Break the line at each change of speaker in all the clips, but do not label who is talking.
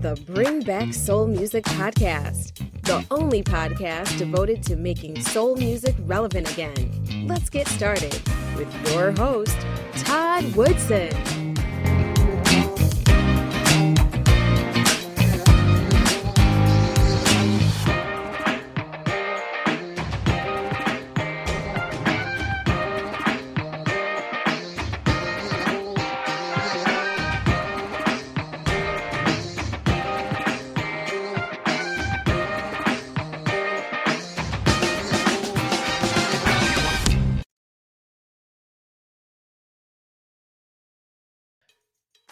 the Bring Back Soul Music Podcast, the only podcast devoted to making soul music relevant again. Let's get started with your host, Todd Woodson.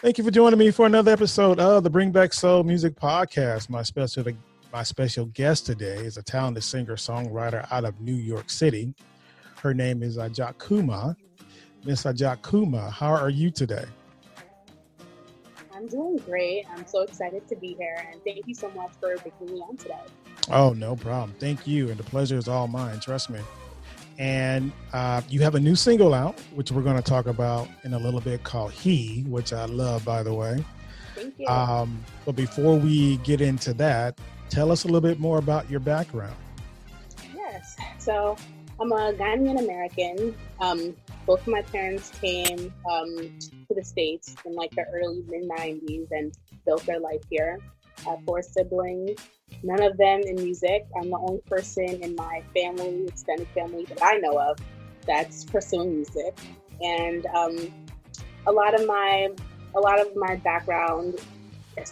Thank you for joining me for another episode of the Bring Back Soul Music Podcast. My special my special guest today is a talented singer songwriter out of New York City. Her name is Ajakuma. Miss Ajakuma, how are you today?
I'm doing great. I'm so excited to be here, and thank you so much for bringing me on today.
Oh, no problem. Thank you, and the pleasure is all mine. Trust me and uh, you have a new single out, which we're going to talk about in a little bit, called "He," which I love, by the way.
Thank you.
Um, but before we get into that, tell us a little bit more about your background.
Yes, so I'm a Ghanaian American. Um, both of my parents came um, to the states in like the early mid '90s and built their life here. I have four siblings none of them in music. I'm the only person in my family, extended family that I know of that's pursuing music. And um, a lot of my a lot of my background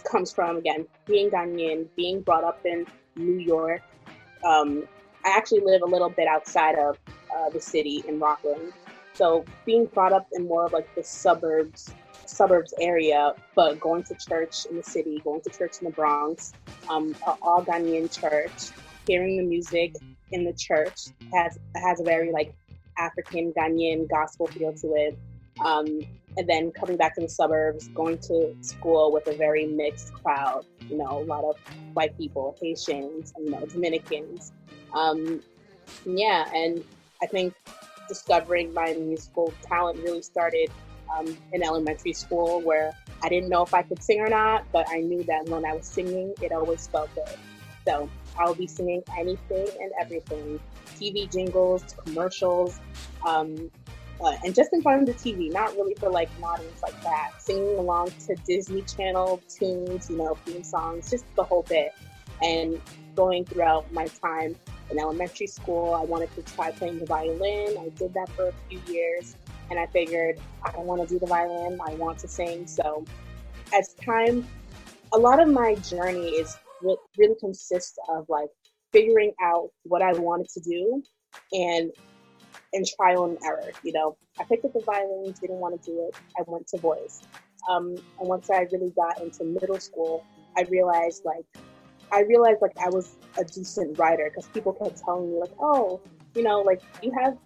comes from again being Ghanaian, being brought up in New York. Um, I actually live a little bit outside of uh, the city in Rockland, so being brought up in more of like the suburbs suburbs area, but going to church in the city, going to church in the Bronx, um, all Ghanaian church, hearing the music in the church has has a very like African Ghanaian gospel feel to it. Um, and then coming back to the suburbs, going to school with a very mixed crowd. You know, a lot of white people, Haitians, you know, Dominicans. Um, yeah, and I think discovering my musical talent really started um, in elementary school where I didn't know if I could sing or not, but I knew that when I was singing, it always felt good. So I'll be singing anything and everything TV jingles, commercials, um, uh, and just in front of the TV, not really for like an audience like that. Singing along to Disney Channel tunes, you know, theme songs, just the whole bit. And going throughout my time in elementary school, I wanted to try playing the violin. I did that for a few years and I figured I want to do the violin. I want to sing. So, as time, a lot of my journey is really consists of like figuring out what I wanted to do, and and trial and error. You know, I picked up the violin, didn't want to do it. I went to voice, um, and once I really got into middle school, I realized like I realized like I was a decent writer because people kept telling me like, oh, you know, like you have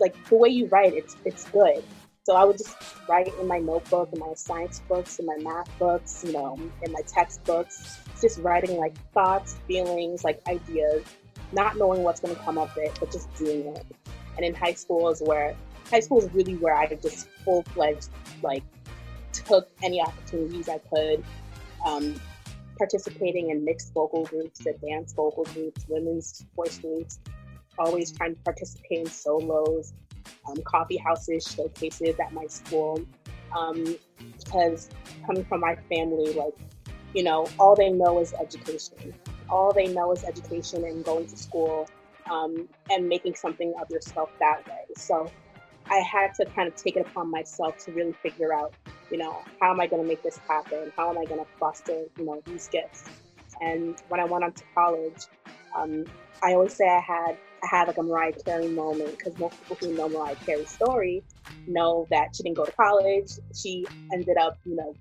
like the way you write, it's it's good. So I would just write in my notebook, in my science books, in my math books, you know, in my textbooks, just writing like thoughts, feelings, like ideas, not knowing what's going to come of it, but just doing it. And in high school is where high school is really where I just full fledged like took any opportunities I could. Um, participating in mixed vocal groups, advanced vocal groups, women's voice groups, always trying to participate in solos, um, coffee houses, showcases at my school. Um, because coming from my family, like, you know, all they know is education. All they know is education and going to school um, and making something of yourself that way. So I had to kind of take it upon myself to really figure out, you know, how am I going to make this happen? How am I going to foster, you know, these gifts? And when I went on to college, um, I always say I had I had like a Mariah Carey moment because most people who know Mariah Carey's story know that she didn't go to college. She ended up, you know,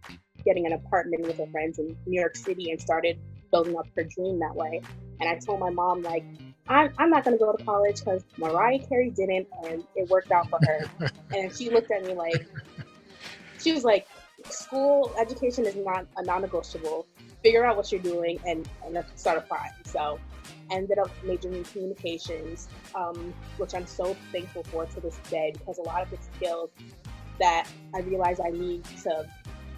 getting an apartment with her friends in New York City and started building up her dream that way. And I told my mom, like, I'm, I'm not going to go to college because Mariah Carey didn't, and it worked out for her. and she looked at me like, she was like, school education is not a non negotiable. Figure out what you're doing and, and start applying. So ended up majoring in communications, um, which I'm so thankful for to this day because a lot of the skills that I realized I need to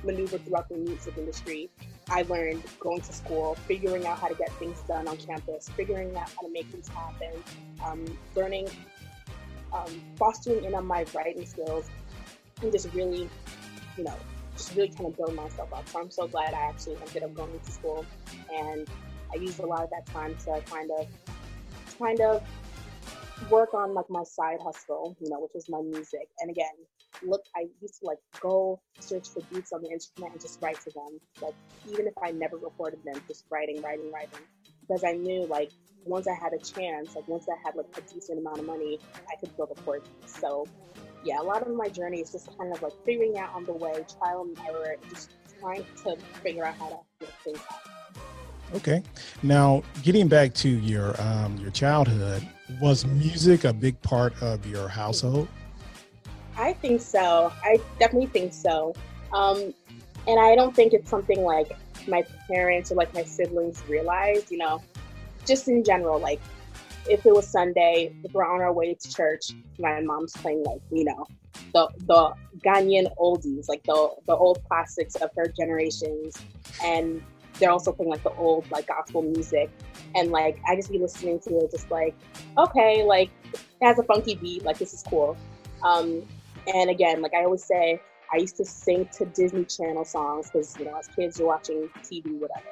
maneuver throughout the music industry I learned going to school, figuring out how to get things done on campus, figuring out how to make things happen, um, learning, um, fostering in on my writing skills, and just really, you know, just really kind of build myself up. So I'm so glad I actually ended up going to school, and I used a lot of that time to kind of, kind of work on like my side hustle, you know, which was my music. And again, look, I used to like go search for beats on the internet and just write to them. Like even if I never recorded them, just writing, writing, writing, because I knew like once I had a chance, like once I had like a decent amount of money, I could go record. So yeah, a lot of my journey is just kind of like figuring out on the way, trial and error, just trying to figure out how to make things happen.
Okay. Now, getting back to your um, your childhood, was music a big part of your household?
I think so. I definitely think so. Um, and I don't think it's something like my parents or like my siblings realized, you know, just in general, like if it was Sunday, if we're on our way to church, my mom's playing like, you know, the the Ghanaian oldies, like the the old classics of her generations. And they're also playing like the old like gospel music. And like I just be listening to it just like, okay, like it has a funky beat, like this is cool. Um, and again, like I always say, I used to sing to Disney Channel songs because you know, as kids, you're watching TV, whatever.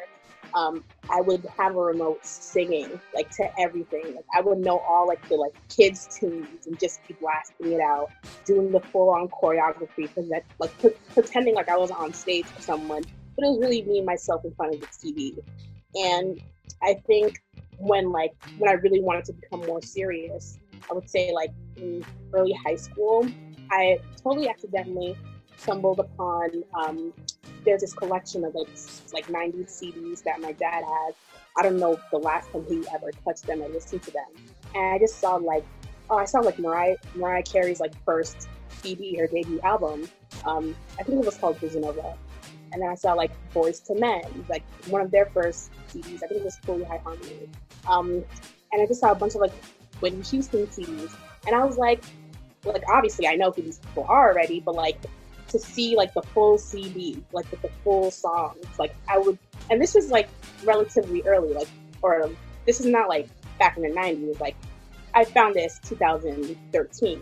Um, I would have a remote singing like to everything. Like I would know all like the like kids tunes and just be blasting it out, doing the full on choreography, that like pretending like I was on stage for someone, but it was really me myself in front of the TV. And I think when like when I really wanted to become more serious, I would say like in early high school, I totally accidentally stumbled upon um, there's this collection of like like 90s CDs that my dad had. I don't know the last time he ever touched them or listened to them, and I just saw like oh I saw like Mariah Mariah Carey's like first CD her debut album. Um, I think it was called Bosanova. And then I saw like Boyz II Men, like one of their first CDs. I think it was Cooleyhighharmony. Um, and I just saw a bunch of like Whitney Houston CDs, and I was like, like obviously I know who these people are already, but like to see like the full CD, like with the full songs, like I would, and this was like relatively early, like or this is not like back in the '90s. Like I found this 2013,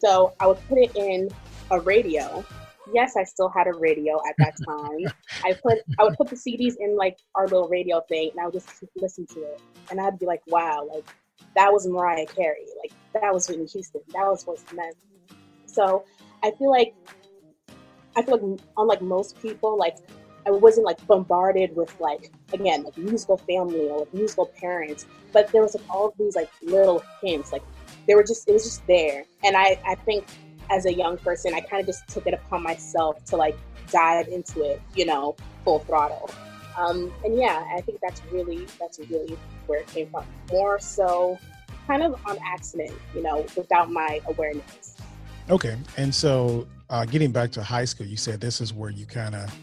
so I would put it in a radio. Yes, I still had a radio at that time. I put I would put the CDs in like our little radio thing, and I would just listen to it, and I'd be like, wow, like that was Mariah Carey. Like that was Whitney Houston. That was what's meant. So I feel like I feel like unlike most people, like I wasn't like bombarded with like again like musical family or like musical parents, but there was like all these like little hints. Like they were just it was just there, and I I think as a young person, I kind of just took it upon myself to like dive into it, you know, full throttle. Um, and yeah, I think that's really that's really where it came from. More so, kind of on accident, you know, without my awareness.
Okay, and so uh, getting back to high school, you said this is where you kind of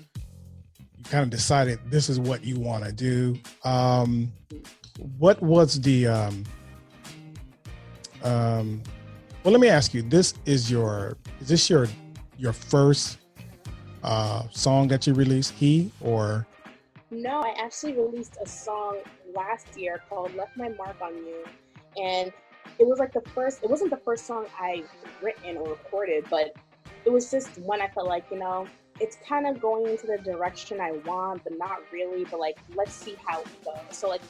you kind of decided this is what you want to do. Um, what was the um, um, well? Let me ask you. This is your is this your your first uh, song that you released? He or
no, I actually released a song last year called Left My Mark on You. And it was like the first, it wasn't the first song I written or recorded, but it was just one I felt like, you know, it's kind of going into the direction I want, but not really. But like, let's see how it goes. So like,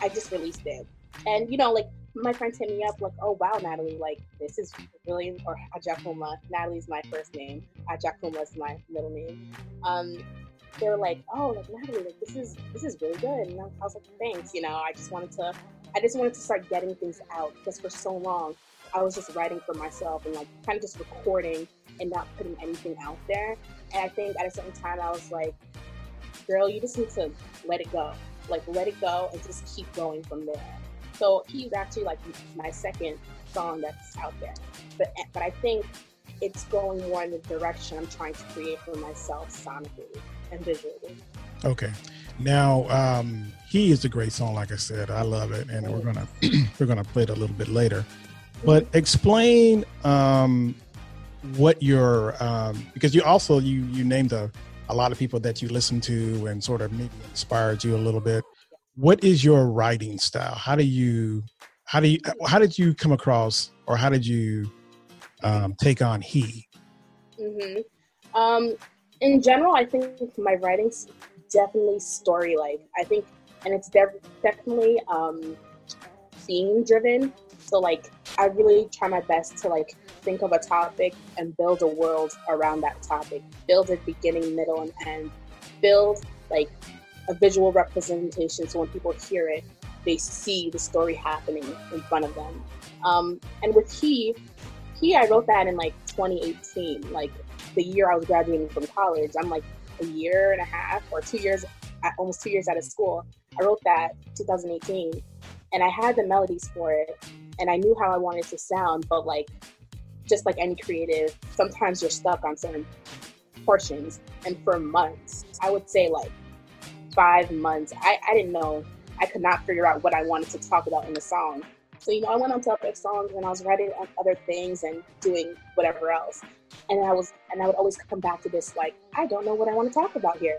I just released it, and you know, like my friends hit me up like, oh wow, Natalie, like this is really or Ajakuma. Natalie's my first name. Ajakuma is my middle name. Um, they were like, "Oh, like Natalie, like this is this is really good," and I was like, "Thanks." You know, I just wanted to, I just wanted to start getting things out because for so long I was just writing for myself and like kind of just recording and not putting anything out there. And I think at a certain time I was like, "Girl, you just need to let it go, like let it go and just keep going from there." So he's actually like my second song that's out there, but but I think it's going more in the direction I'm trying to create for myself sonically and visually.
Okay. Now, um, he is a great song. Like I said, I love it, and we're gonna we're gonna play it a little bit later. But explain um, what your um, because you also you you named a a lot of people that you listen to and sort of maybe inspired you a little bit. What is your writing style? How do you how do you how did you come across or how did you um, take on he?
Mm-hmm. Um, in general, I think my writing's definitely story like. I think, and it's de- definitely um, theme driven. So like, I really try my best to like think of a topic and build a world around that topic. Build a beginning, middle, and end. Build like a visual representation so when people hear it, they see the story happening in front of them. Um, and with he, he, I wrote that in like 2018, like the year I was graduating from college. I'm like a year and a half or two years, almost two years out of school. I wrote that 2018, and I had the melodies for it, and I knew how I wanted to sound. But like, just like any creative, sometimes you're stuck on certain portions. And for months, I would say like five months, I, I didn't know. I could not figure out what I wanted to talk about in the song. So, you know, I went on to other songs and I was writing on other things and doing whatever else. And I was, and I would always come back to this, like, I don't know what I want to talk about here.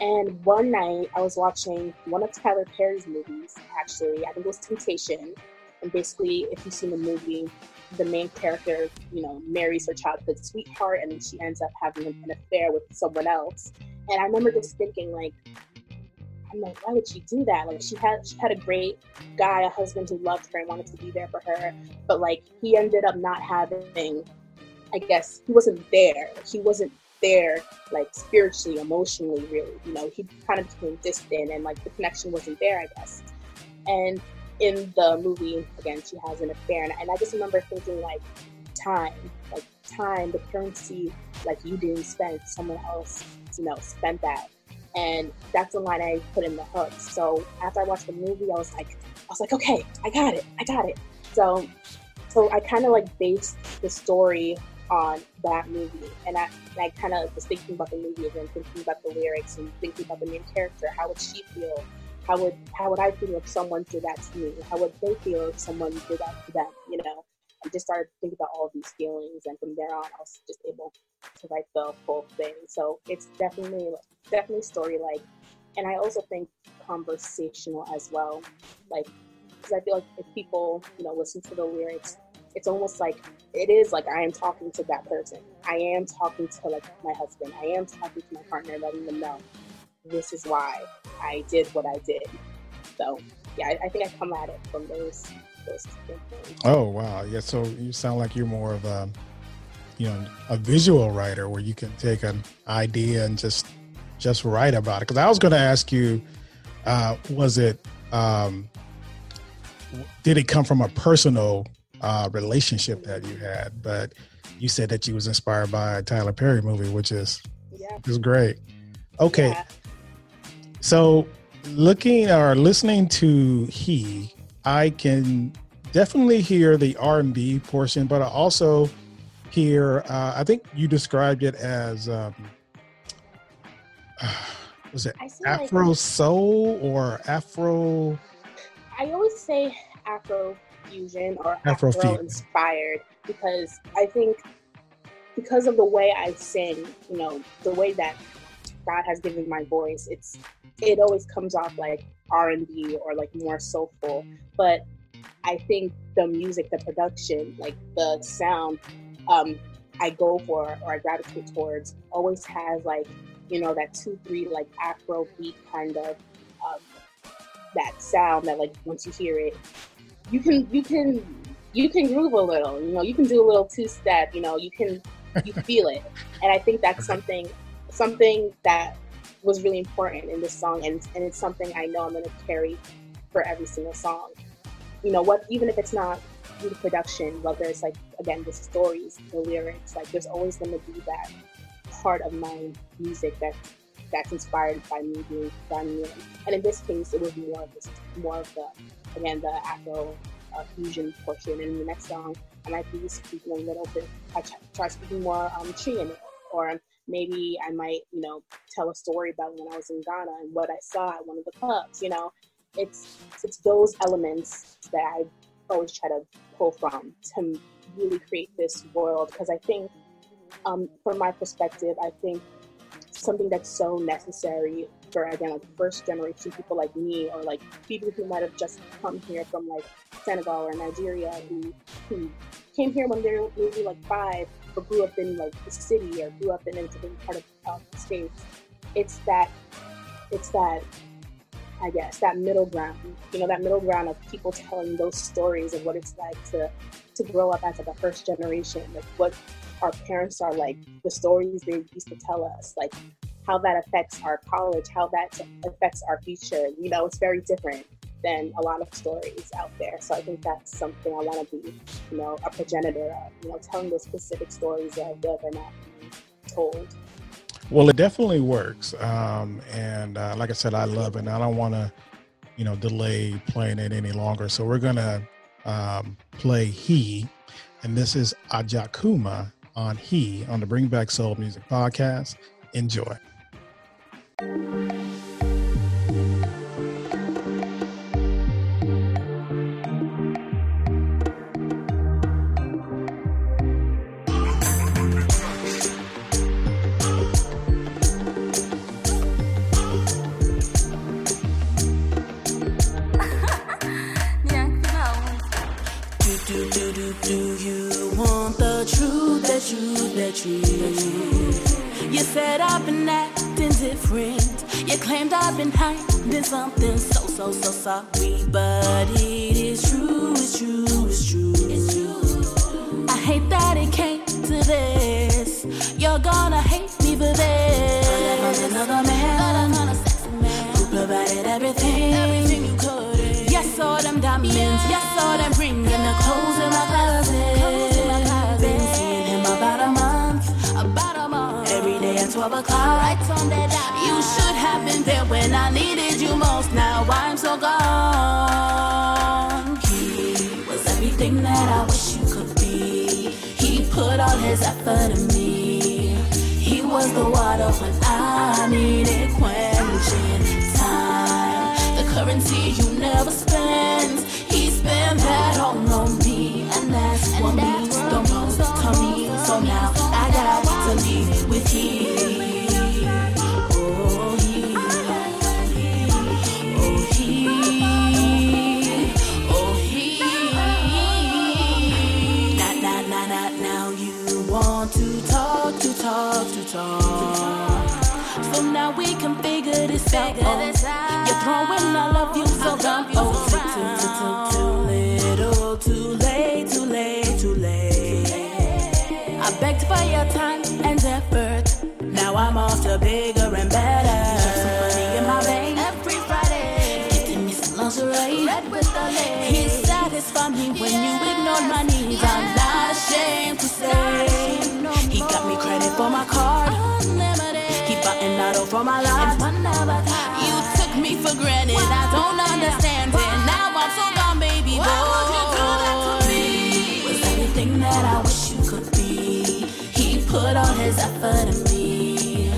And one night I was watching one of Tyler Perry's movies, actually, I think it was Temptation. And basically, if you've seen the movie, the main character, you know, marries her childhood sweetheart and she ends up having an affair with someone else. And I remember just thinking, like, I'm like, why would she do that? Like she had she had a great guy, a husband who loved her and wanted to be there for her, but like he ended up not having. I guess he wasn't there. He wasn't there, like spiritually, emotionally, really. You know, he kind of became distant, and like the connection wasn't there. I guess. And in the movie, again, she has an affair, and, and I just remember thinking like, time, like time, the currency, like you didn't spend, someone else, you know, spent that and that's the line I put in the hook. So after I watched the movie, I was like, I was like, okay, I got it, I got it. So, so I kind of like based the story on that movie, and I, I kind of was thinking about the movie and thinking about the lyrics and thinking about the main character. How would she feel? How would how would I feel if someone did that to me? How would they feel if someone did that to them? Just started thinking about all these feelings, and from there on, I was just able to write the full thing. So it's definitely definitely story like, and I also think conversational as well. Like, because I feel like if people you know listen to the lyrics, it's almost like it is like I am talking to that person. I am talking to like my husband. I am talking to my partner, letting them know this is why I did what I did. So yeah, I, I think I come at it from those
Oh wow, yeah. So you sound like you're more of a, you know, a visual writer where you can take an idea and just just write about it. Because I was going to ask you, uh, was it, um, did it come from a personal uh, relationship that you had? But you said that you was inspired by a Tyler Perry movie, which is
yeah.
is great. Okay, yeah. so looking or listening to he I can definitely hear the R and B portion, but I also hear. Uh, I think you described it as um, was it Afro like, soul or Afro?
I always say Afro fusion or Afro, Afro inspired because I think because of the way I sing, you know, the way that God has given my voice, it's it always comes off like R&B or like more soulful. But I think the music, the production, like the sound, um, I go for or I gravitate towards always has like you know that two three like Afro beat kind of um, that sound that like once you hear it, you can you can you can groove a little. You know, you can do a little two step. You know, you can you feel it, and I think that's something something that was really important in this song, and and it's something I know I'm going to carry for every single song. You know what? Even if it's not the production, whether it's like again the stories, the lyrics, like there's always going to be that part of my music that that's inspired by me being Ghanaian. And in this case, it was more of this, more of the again the Afro uh, fusion portion. And in the next song, I might be speaking a little bit. I try speaking more um, Twi or maybe I might, you know, tell a story about when I was in Ghana and what I saw at one of the clubs. You know, it's it's those elements that I always try to pull from to really create this world because I think, um, from my perspective, I think something that's so necessary for again like first generation people like me or like people who might have just come here from like Senegal or Nigeria who who came here when they were maybe like five or grew up in like the city or grew up in a different part of uh, the states. It's that it's that I guess that middle ground, you know, that middle ground of people telling those stories of what it's like to to grow up as like a first generation, like what our parents are like, the stories they used to tell us, like how that affects our college, how that affects our future. You know, it's very different than a lot of stories out there. So I think that's something I want to be, you know, a progenitor of, you know, telling those specific stories that live are not told.
Well, it definitely works. Um, and uh, like I said, I love it. And I don't want to, you know, delay playing it any longer. So we're going to um, play He. And this is Ajakuma on He on the Bring Back Soul Music podcast. Enjoy.
Something so, so, so sorry. But so gone. He was everything that I wish you could be. He put all his effort in me. He was the water when I needed quenching. Time, the currency for my life. You took me for granted. I don't understand it. Now I'm so gone, baby boy. Was everything that I wish you could be. He put all his effort in me.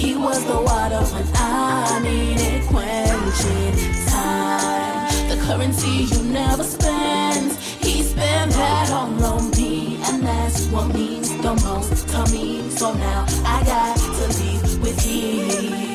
He was the water when I needed quenching time. The currency you never spend. He spent that all on me, and that's what means the most to me. So now I got to leave with you.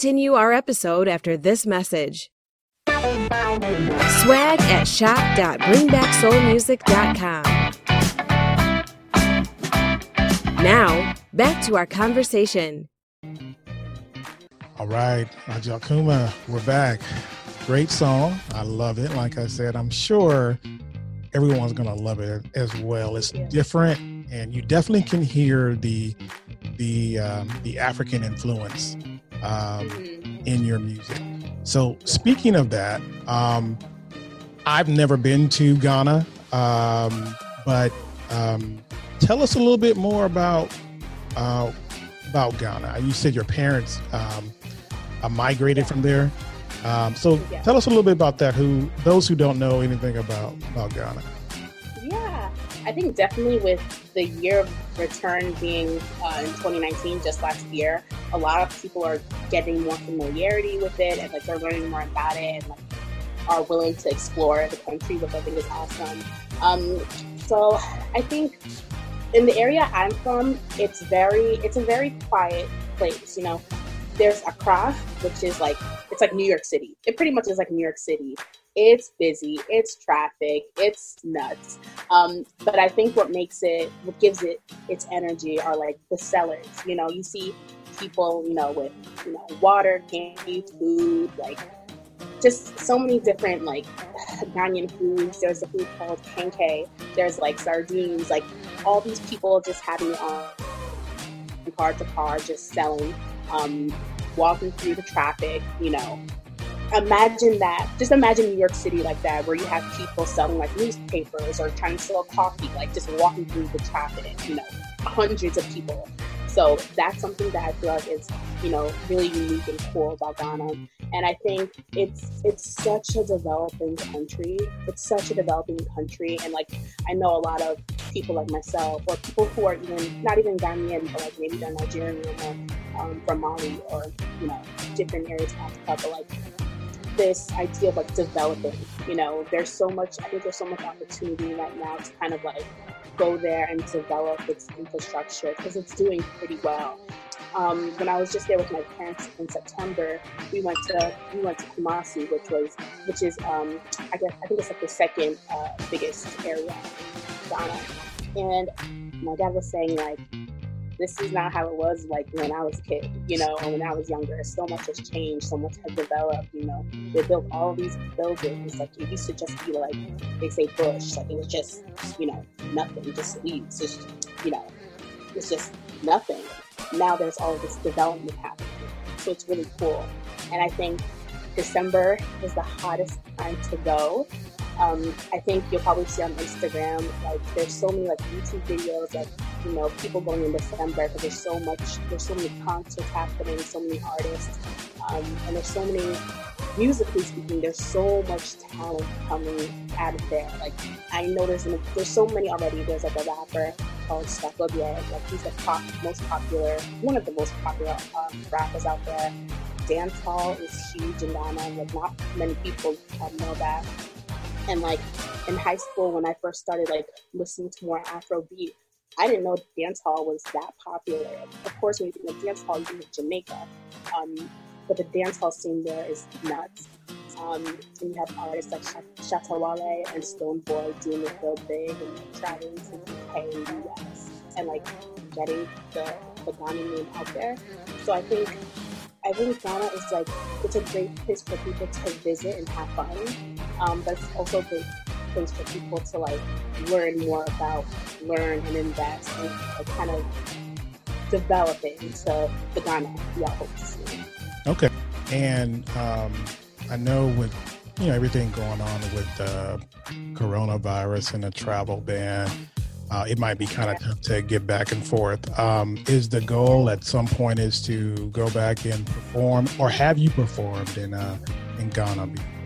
Continue our episode after this message. Swag at shop.bringbacksoulmusic.com. Now, back to our conversation.
All right, Ajakuma, we're back. Great song. I love it. Like I said, I'm sure everyone's gonna love it as well. It's different, and you definitely can hear the the um, the African influence um, in your music. So speaking of that, um, I've never been to Ghana, um, but um, tell us a little bit more about uh, about Ghana. You said your parents um, uh, migrated from there. Um, so
Yeah.
tell us a little bit about that. Who those who don't know anything about about Ghana.
I think definitely with the year of return being uh, in 2019, just last year, a lot of people are getting more familiarity with it and like they're learning more about it and like are willing to explore the country, which I think is awesome. Um, so I think in the area I'm from, it's very, it's a very quiet place. You know, there's Accra, which is like it's like New York City. It pretty much is like New York City. It's busy, it's traffic, it's nuts. Um, but I think what makes it, what gives it its energy are like the sellers. You know, you see people, you know, with you know water, candy, food, like just so many different like Ghanaian foods. There's a food called kenke. There's like sardines. Like all these people just having it on car to car, just selling, um, walking through the traffic. You know, imagine that. Just imagine New York City like that, where you have people selling like newspapers or trying to sell coffee, like just walking through the traffic. You know, hundreds of people. So that's something that I feel like is, you know, really unique and cool about Ghana. And I think it's it's such a developing country. It's such a developing country, and like I know a lot of people like myself, or people who are even not even Ghanaian, but like maybe they're Nigerian or um, from Mali or you know different areas of Africa, but like this idea of like developing. You know, there's so much. I think there's so much opportunity right now to kind of like go there and develop its infrastructure because it's doing pretty well. Um, when I was just there with my parents in September, we went to we went to Kumasi, which was which is um, I guess I think it's like the second uh, biggest area in Ghana. And my dad was saying like, this is not how it was like when I was a kid, you know, and when I was younger. So much has changed, so much has developed. You know, they built all these buildings. Like it used to just be like they say bush, like it was just you know nothing, just weeds, just you know, it's just nothing now there's all this development happening. So it's really cool. And I think December is the hottest time to go. Um, I think you'll probably see on Instagram, like there's so many like YouTube videos of you know people going in December because there's so much, there's so many concerts happening, so many artists, um, and there's so many musically speaking, there's so much talent coming out of there. Like I know there's there's so many already. There's like a rapper called Steph Like he's the pop, most popular, one of the most popular um, rappers out there. Dance hall is huge in Ghana. Like not many people um, know that. And like in high school, when I first started like listening to more Afrobeat, I didn't know dance hall was that popular. Of course, when you think of dance hall, you think Jamaica. Um, but the dance hall scene there is nuts. Um, and you have artists like Shatta Wale and Stonebwoy doing it real big and traveling to UK and US and like getting the, the Ghana name out there. So I think I think Ghana is like it's a great place for people to visit and have fun. Um, but it's also a great place for people to like learn more about, learn and invest and like, kind of develop it into the Ghana we all hope to see.
Okay. And um, I know with you know everything going on with the coronavirus and the travel ban, uh, it might be kind of tough to get back and forth. Um, is the goal at some point is to go back and perform, or have you performed in uh, in Ghana before?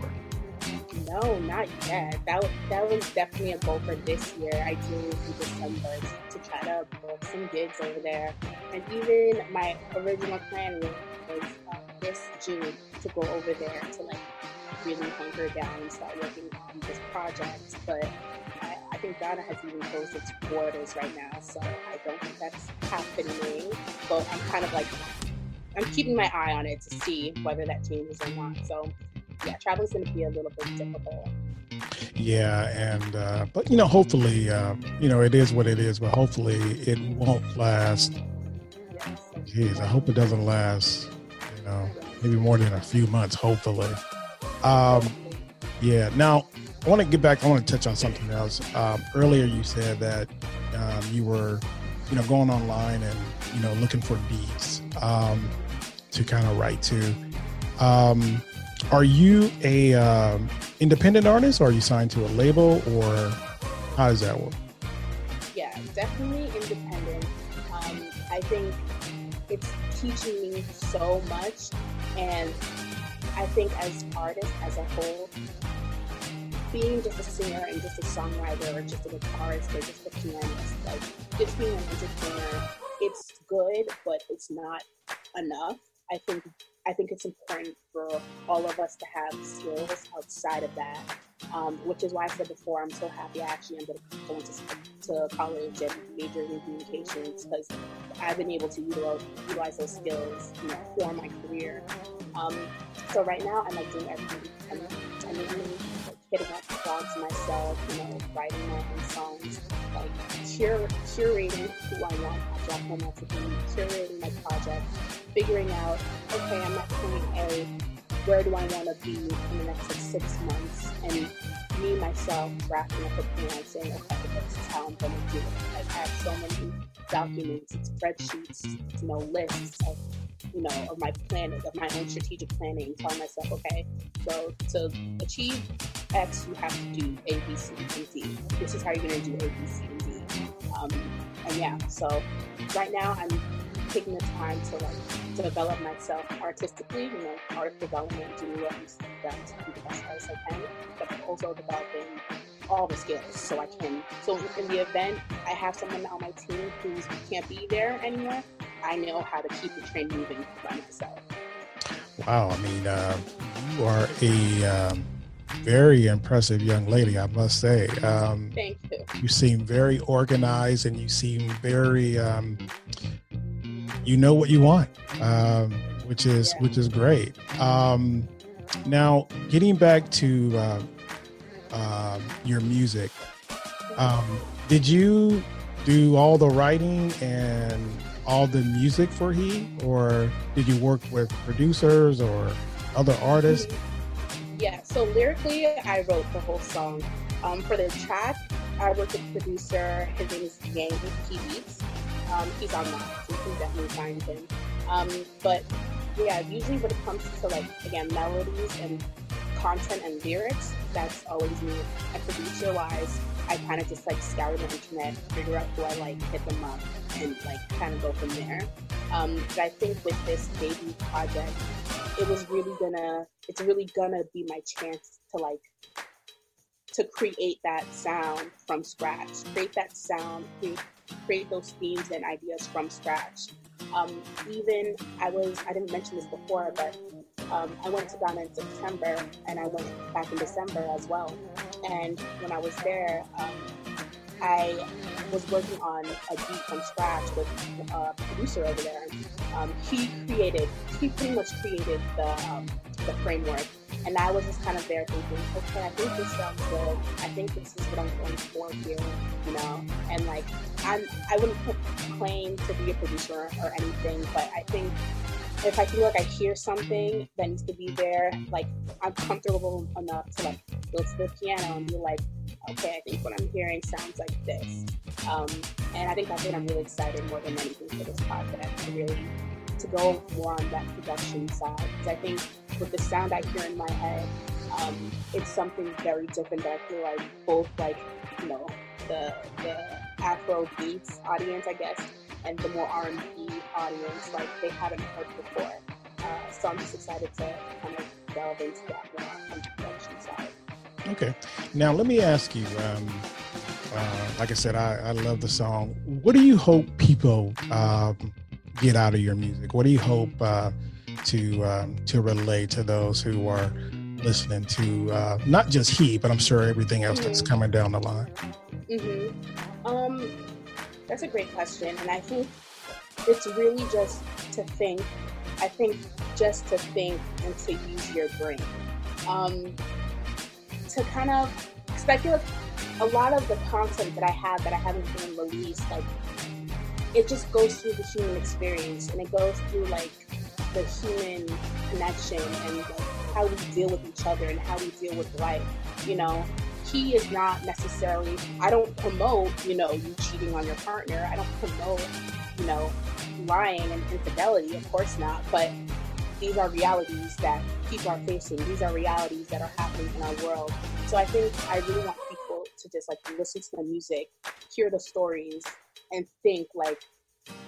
No, not yet. That that was definitely a goal for this year. Ideally in December to try to book some gigs over there. And even my original plan was, was uh, this June to go over there to like really hunker down and start working on this project. But I, I think Ghana has even closed its borders right now, so I don't think that's happening. But I'm kind of like I'm keeping my eye on it to see whether that changes or not. So yeah, traveling's going to be a little bit difficult.
Yeah, and uh, but you know, hopefully, uh, you know, it is what it is. But hopefully, it won't last. Jeez, I hope it doesn't last. You know, maybe more than a few months. Hopefully. Um, yeah. Now, I want to get back. I want to touch on something else. Um, earlier, you said that um, you were, you know, going online and you know looking for beats um, to kind of write to. Um, are you a um, independent artist, or are you signed to a label, or how does that work?
Yeah, definitely independent. Um, I think it's teaching me so much, and I think as artists as a whole, being just a singer and just a songwriter or just a guitarist or just a pianist, like just being an entertainer, it's good, but it's not enough. I think I think it's important for all of us to have skills outside of that, um, which is why I said before I'm so happy I actually ended up going to, to college and majoring in communications because I've been able to utilize, utilize those skills, you know, for my career. Um, so right now I'm like doing everything I'm, I'm hitting up blogs myself, you know, writing my own songs, like cur- curating who I want my drop home to be, curating my project, figuring out, okay, I'm at point A, where do I want to be in the next like, six months? And me, myself, drafting up a plan saying, okay, this is how I'm going to do it. Like, I have so many documents, spreadsheets, you know, lists of you know, of my planning, of my own strategic planning, telling myself, okay, so to achieve X, you have to do A, B, C, and D. This is how you're going to do A, B, C, and D. Um, and yeah, so right now I'm taking the time to like develop myself artistically, you know, art development, do what be done to be the best artist I can, but also developing all the skills so I can. So in the event I have someone on my team who can't be there anymore, I know how to keep the train moving by myself.
Wow, I mean, uh, you are a um, very impressive young lady, I must say.
Um, Thank you.
You seem very organized, and you seem very, um, you know what you want, um, which is which is great. Um, now, getting back to uh, uh, your music, um, did you do all the writing and all the music for He, or did you work with producers or other artists?
Yeah, so lyrically, I wrote the whole song. Um, for the track, I worked with producer. His name is Yang P Beats. Um, he's on that, so you can definitely find him. Um, but yeah, usually when it comes to like again melodies and content and lyrics, that's always me. And producer wise, I kind of just like scour the internet, figure out who I like, hit them up, and like kind of go from there. Um, but I think with this baby project, it was really gonna, it's really gonna be my chance to like to create that sound from scratch, create that sound, create, create those themes and ideas from scratch. Um, even I was, I didn't mention this before, but um, I went to Ghana in September and I went back in December as well. And when I was there, um, I was working on a beat from scratch with a producer over there. Um, he created, he pretty much created the, um, the framework. And I was just kind of there thinking, okay, I think this sounds good. I think this is what I'm going for here, you know? And like, I'm, I wouldn't claim to be a producer or anything, but I think if I feel like I hear something that needs to be there, like I'm comfortable enough to like go to the piano and be like, okay, I think what I'm hearing sounds like this. Um, and I think that's what I'm really excited more than anything for this project to really to go more on that production side because I think with the sound I hear in my head, um, it's something very different that I feel like both like you know the the Afro beats audience, I guess, and the more R&B audience, like they haven't heard before. Uh, so I'm just excited to kind of delve into that more on the production side.
Okay. Now let me ask you. Um, uh, like I said, I, I, love the song. What do you hope people um, get out of your music? What do you hope uh, to um, to relate to those who are listening to uh, not just he, but I'm sure everything else mm-hmm. that's coming down the line?
Mm-hmm. Um, that's a great question, and I think it's really just to think I think just to think and to use your brain. Um, to kind of speculate a lot of the content that I have that I haven't been released, like it just goes through the human experience and it goes through like the human connection and how we deal with each other and how we deal with life. You know, he is not necessarily. I don't promote, you know, you cheating on your partner. I don't promote, you know, lying and infidelity. Of course not. But these are realities that people are facing. These are realities that are happening in our world. So I think I really want people to just like listen to the music, hear the stories, and think like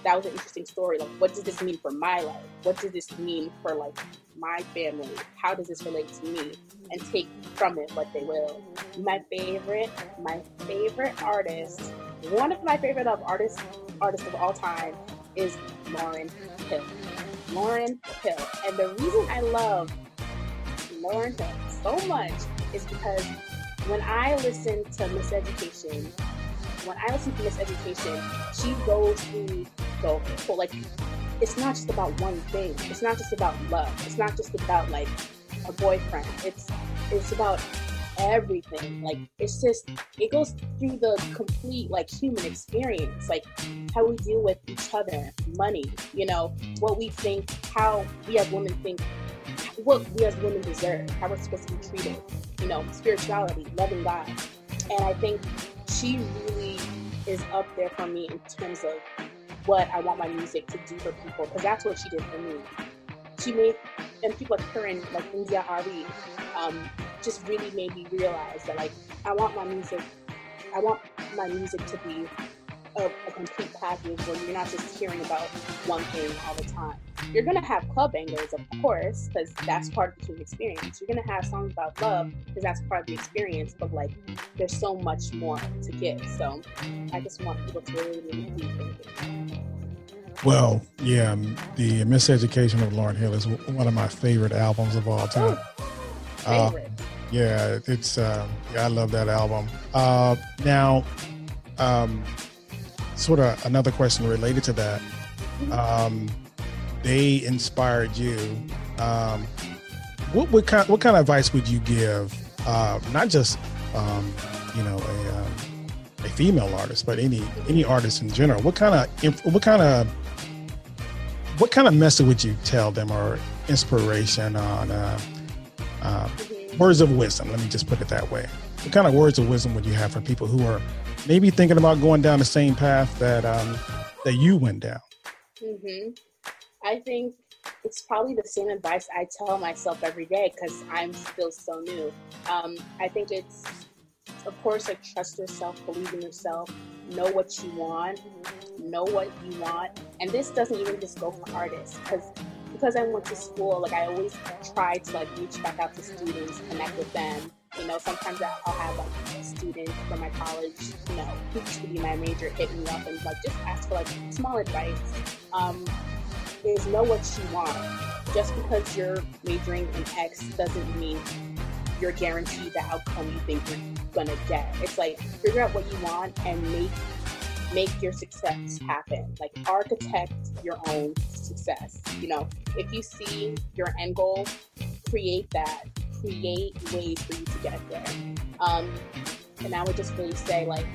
that was an interesting story. Like, what does this mean for my life? What does this mean for like my family? How does this relate to me? And take from it what they will. My favorite, my favorite artist, one of my favorite of artists, artists of all time is Lauryn Hill. Lauryn Hill. And the reason I love Lauryn Hill so much is because when I listen to Miseducation, when I listen to Miseducation, she goes through the whole like it's not just about one thing. It's not just about love. It's not just about like a boyfriend. It's it's about everything. Like it's just it goes through the complete like human experience, like how we deal with each other, money, you know, what we think, how we as women think what we as women deserve, how we're supposed to be treated, you know, spirituality, loving God. And I think she really is up there for me in terms of what I want my music to do for people, because that's what she did for me. She made, and people like her and like India Arie, um, just really made me realize that like I want my music, I want my music to be a, a, complete package where you're not just hearing about one thing all the time. You're gonna have club bangers, of course, because that's part of the human experience. You're gonna have songs about love because that's part of the experience. But like, there's so much more to give. So I just want people to really, really thinking.
Well, yeah, the Miseducation of Lauryn Hill is one of my favorite albums of all time.
Uh, favorite.
Uh, yeah, it's uh, yeah, I love that album. Uh, now, um, sort of another question related to that. Um, they inspired you. Um, what, what kind what kind of advice would you give? Uh, not just um, you know a, um, a female artist, but any any artist in general. What kind of what kind of what kind of message would you tell them or inspiration on uh, uh, words of wisdom? Let me just put it that way. What kind of words of wisdom would you have for people who are maybe thinking about going down the same path that um, that you went down?
Mm-hmm. I think it's probably the same advice I tell myself every day because I'm still so new. Um, I think it's, of course, like trust yourself, believe in yourself, know what you want, know what you want, and this doesn't even just go for artists because because I went to school, like I always try to like reach back out to students, connect with them, you know, sometimes I'll have like a student from my college, you know, who used to be my major, hit me up and like just ask for like small advice. Um, is know what you want. Just because you're majoring in X doesn't mean you're guaranteed the outcome you think you're gonna get. It's like figure out what you want and make make your success happen. Like architect your own success. You know, if you see your end goal, create that create ways for you to get there. Um, and I would just really say, like,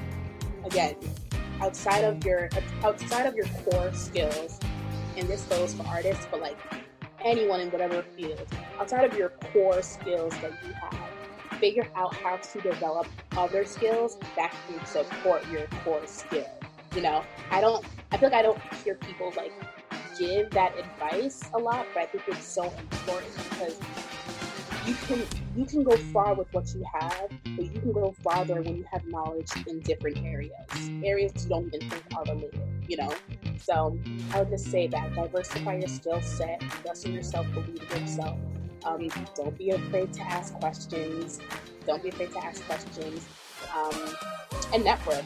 again, outside of your outside of your core skills, and this goes for artists, but like anyone in whatever field, outside of your core skills that you have, figure out how to develop other skills that can support your core skill. You know, I don't. I feel like I don't hear people like give that advice a lot, but I think it's so important because you can you can go far with what you have, but you can go farther when you have knowledge in different areas, areas you don't even think are related. You know, so I would just say that diversify your skill set, trust in yourself, believe in yourself. Um, don't be afraid to ask questions. Don't be afraid to ask questions. Um, and network,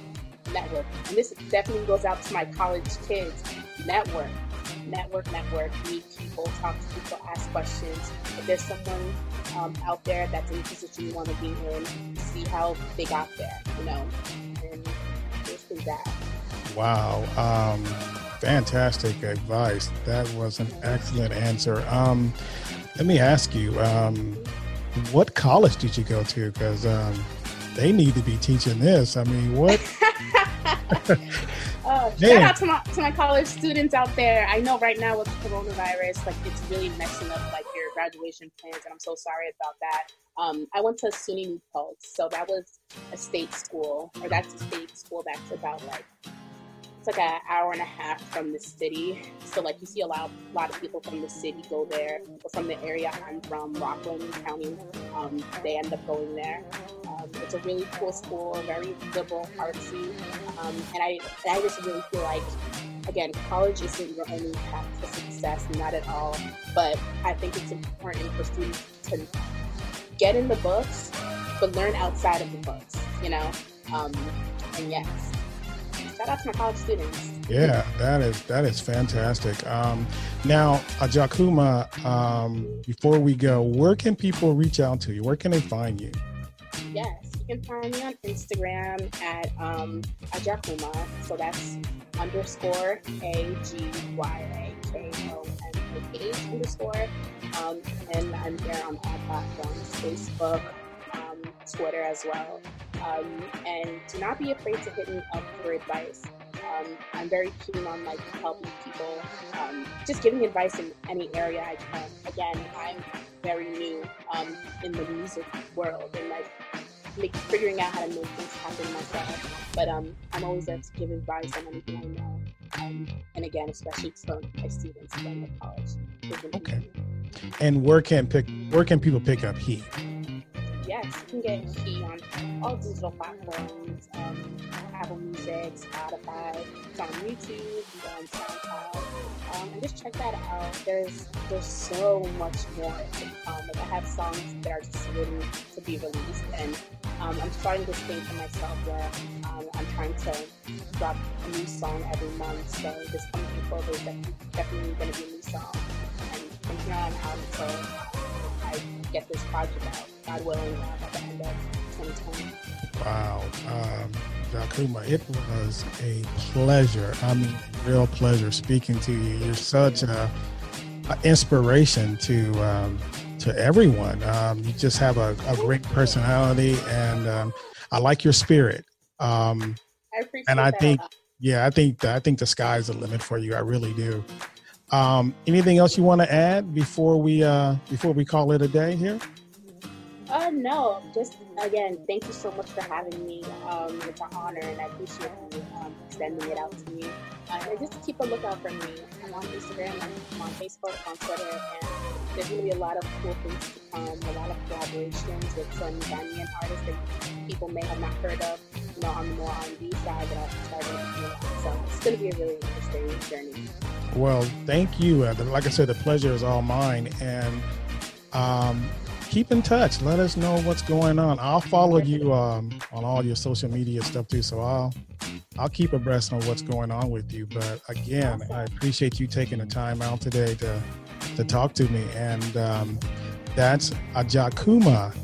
network. And this definitely goes out to my college kids. Network network, network, meet people, talk to people, ask questions. If there's someone um, out there that's in the position you want to be in, see how they got there, you know, and basically that.
Wow. Um, Fantastic advice. That was an excellent answer. Um, let me ask you, um, what college did you go to? Because um, they need to be teaching this. I mean, what?
Oh, shout out to my to my college students out there. I know right now with coronavirus, like it's really messing up like your graduation plans, and I'm so sorry about that. Um, I went to SUNY New Paltz, so that was a state school, or that's a state school that's about like it's like an hour and a half from the city. So like you see a lot, a lot of people from the city go there, or from the area I'm from, Rockland County. Um, they end up going there. Um, it's a really cool school, very liberal, artsy, um, and I, and I just really feel like, again, college isn't your only path to success, not at all. But I think it's important for students to get in the books, but learn outside of the books. You know, um, and yes, shout out to my college students.
Yeah, that is that is fantastic. Um, now, Agyakomah, um, before we go, where can people reach out to you? Where can they find you?
Yes, you can find me on Instagram at um, Agyakomah. So that's underscore A G Y A K O M A H underscore. Um, and I'm there on all platforms Facebook, um, Twitter as well. Um, and do not be afraid to hit me up for advice. Um, I'm very keen on like helping people, um, just giving advice in any area I can. Again, I'm very new um, in the music world and like figuring out how to make things happen myself. But um, I'm always there to give advice on anything I know. Um, and again, especially to my students going to college.
Okay. And where can pick where can people pick up He?
You can get He on all digital platforms, um, Apple Music, Spotify, it's on YouTube, on SoundCloud, um, and just check that out. There's there's so much more to come. Like I have songs that are just waiting to be released, and um, I'm starting this thing for myself where um, I'm trying to drop a new song every month. So this coming October is definitely going to be a new song, and from here on out until get this project out. God willing, uh, by the end of 2020.
Wow. Um, it was a pleasure. I mean, real pleasure speaking to you. You're such a, a inspiration to um, to everyone. Um, you just have a, a great personality, and um, I like your spirit. Um,
I appreciate
and I
that.
think, yeah, I think I think the sky's the limit for you. I really do. Um, anything else you want to add before we uh, before we call it a day here?
Uh, no, just again, thank you so much for having me. Um, it's an honor, and I appreciate you um, extending it out to me. Uh, and just keep a lookout for me. I'm on Instagram, I'm on Facebook, I'm on Twitter, and there's going to be a lot of cool things to come. A lot of collaborations with some Ghanaian artists that people may have not heard of. Know, on the more R&B side that I've started. So it's going to be a really interesting journey.
Well, thank you. Uh, like I said, the pleasure is all mine, and um, keep in touch. Let us know what's going on. I'll follow you um, on all your social media stuff too, so I'll I'll keep abreast on what's going on with you. But again, I appreciate you taking the time out today to to talk to me, and um, that's Agyakomah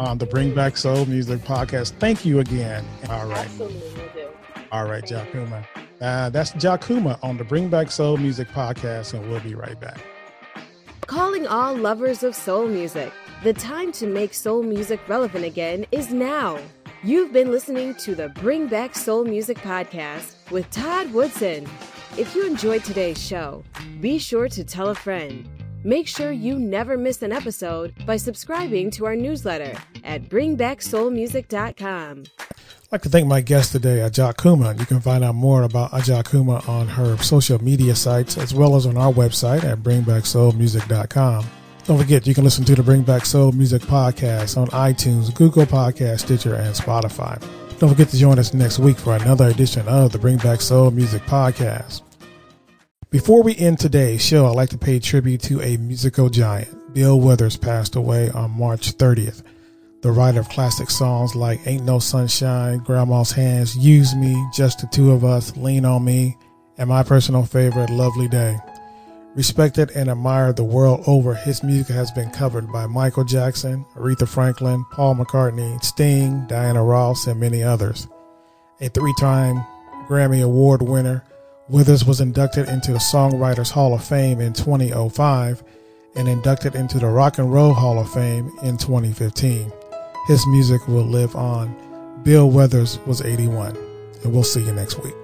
on the Bring Back Soul Music podcast. Thank you again. All right.
Absolutely.
All right, Jakuma. Uh, that's Jakuma on the Bring Back Soul Music podcast, and we'll be right back.
Calling all lovers of soul music. The time to make soul music relevant again is now. You've been listening to the Bring Back Soul Music podcast with Todd Woodson. If you enjoyed today's show, be sure to tell a friend. Make sure you never miss an episode by subscribing to our newsletter at bringbacksoulmusic.com.
I'd like to thank my guest today, Agyakomah. You can find out more about Agyakomah on her social media sites as well as on our website at bringbacksoulmusic.com. Don't forget, you can listen to the Bring Back Soul Music podcast on iTunes, Google Podcast, Stitcher, and Spotify. Don't forget to join us next week for another edition of the Bring Back Soul Music podcast. Before we end today's show, I'd like to pay tribute to a musical giant. Bill Withers passed away on March 30th. The writer of classic songs like Ain't No Sunshine, Grandma's Hands, Use Me, Just the Two of Us, Lean on Me, and my personal favorite, Lovely Day. Respected and admired the world over, his music has been covered by Michael Jackson, Aretha Franklin, Paul McCartney, Sting, Diana Ross, and many others. A three time Grammy Award winner, Withers was inducted into the Songwriters Hall of Fame in 2005 and inducted into the Rock and Roll Hall of Fame in 2015. His music will live on. Bill Withers was 81, and we'll see you next week.